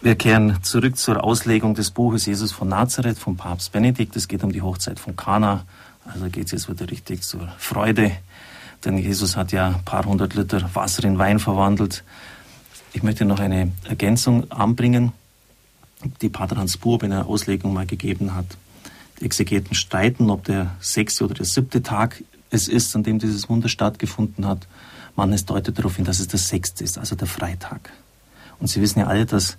Wir kehren zurück zur Auslegung des Buches Jesus von Nazareth vom Papst Benedikt. Es geht um die Hochzeit von Kana. Also geht es jetzt wieder richtig zur Freude. Denn Jesus hat ja ein paar hundert Liter Wasser in Wein verwandelt. Ich möchte noch eine Ergänzung anbringen, die Pater Hans Burb in einer Auslegung mal gegeben hat. Die Exegeten streiten, ob der sechste oder der siebte Tag es ist, an dem dieses Wunder stattgefunden hat. Manches deutet darauf hin, dass es der sechste ist, also der Freitag. Und Sie wissen ja alle, dass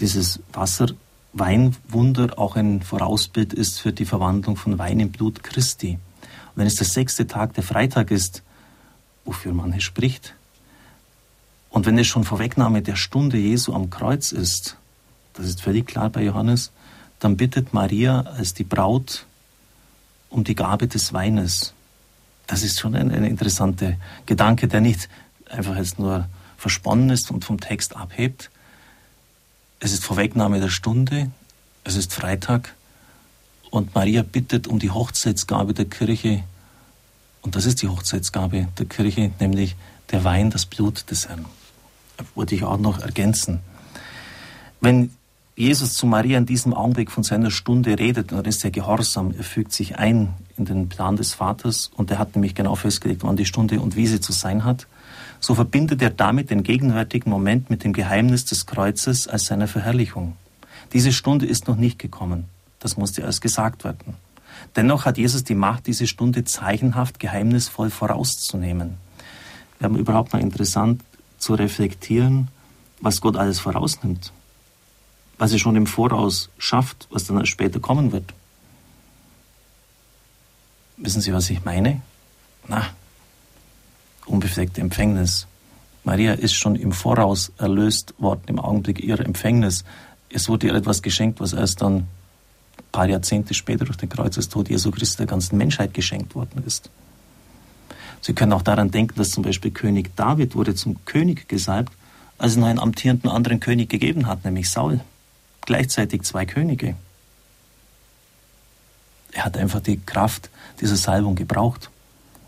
dieses Wasser-Weinwunder auch ein Vorausbild ist für die Verwandlung von Wein in Blut Christi. Und wenn es der sechste Tag, der Freitag ist, wofür man hier spricht, und wenn es schon Vorwegnahme der Stunde Jesu am Kreuz ist, das ist völlig klar bei Johannes, dann bittet Maria als die Braut um die Gabe des Weines. Das ist schon ein, ein interessanter Gedanke, der nicht einfach jetzt nur versponnen ist und vom Text abhebt, es ist Vorwegnahme der Stunde, es ist Freitag und Maria bittet um die Hochzeitsgabe der Kirche. Und das ist die Hochzeitsgabe der Kirche, nämlich der Wein, das Blut des Herrn. Wollte ich auch noch ergänzen. Wenn Jesus zu Maria in diesem Augenblick von seiner Stunde redet, dann ist er gehorsam, er fügt sich ein in den Plan des Vaters und er hat nämlich genau festgelegt, wann die Stunde und wie sie zu sein hat so verbindet er damit den gegenwärtigen Moment mit dem Geheimnis des Kreuzes als seiner Verherrlichung. Diese Stunde ist noch nicht gekommen. Das musste erst gesagt werden. Dennoch hat Jesus die Macht, diese Stunde zeichenhaft, geheimnisvoll vorauszunehmen. Wir haben überhaupt mal interessant zu reflektieren, was Gott alles vorausnimmt. Was er schon im Voraus schafft, was dann später kommen wird. Wissen Sie, was ich meine? Na, unbefleckte Empfängnis. Maria ist schon im Voraus erlöst worden im Augenblick ihrer Empfängnis. Es wurde ihr etwas geschenkt, was erst dann ein paar Jahrzehnte später durch den Kreuzestod Jesu Christi der ganzen Menschheit geschenkt worden ist. Sie können auch daran denken, dass zum Beispiel König David wurde zum König gesalbt, als es noch einen amtierenden anderen König gegeben hat, nämlich Saul. Gleichzeitig zwei Könige. Er hat einfach die Kraft dieser Salbung gebraucht.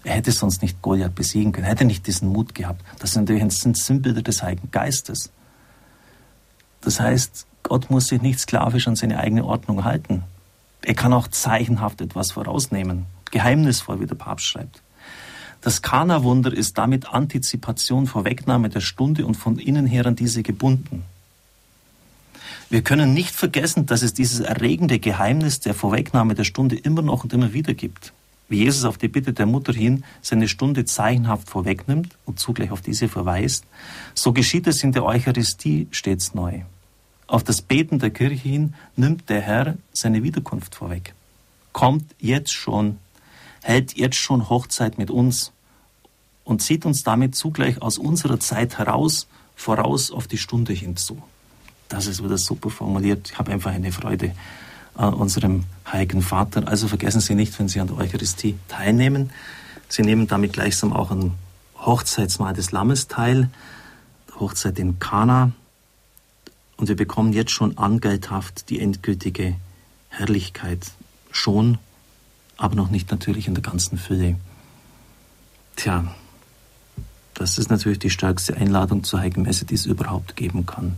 Er hätte sonst nicht Goliath besiegen können, hätte nicht diesen Mut gehabt. Das sind natürlich ein Sinnbilder des Heiligen Geistes. Das heißt, Gott muss sich nicht sklavisch an seine eigene Ordnung halten. Er kann auch zeichenhaft etwas vorausnehmen, geheimnisvoll, wie der Papst schreibt. Das Kana-Wunder ist damit Antizipation, Vorwegnahme der Stunde und von innen her an diese gebunden. Wir können nicht vergessen, dass es dieses erregende Geheimnis der Vorwegnahme der Stunde immer noch und immer wieder gibt wie Jesus auf die Bitte der Mutter hin seine Stunde zeichenhaft vorwegnimmt und zugleich auf diese verweist, so geschieht es in der Eucharistie stets neu. Auf das Beten der Kirche hin nimmt der Herr seine Wiederkunft vorweg. Kommt jetzt schon, hält jetzt schon Hochzeit mit uns und zieht uns damit zugleich aus unserer Zeit heraus, voraus auf die Stunde hinzu. Das ist wieder super formuliert. Ich habe einfach eine Freude an unserem Heiligen Vater. Also vergessen Sie nicht, wenn Sie an der Eucharistie teilnehmen. Sie nehmen damit gleichsam auch an Hochzeitsmahl des Lammes teil, Hochzeit in Kana. Und wir bekommen jetzt schon angelthaft die endgültige Herrlichkeit. Schon, aber noch nicht natürlich in der ganzen Fülle. Tja, das ist natürlich die stärkste Einladung zur Heiligen Messe, die es überhaupt geben kann.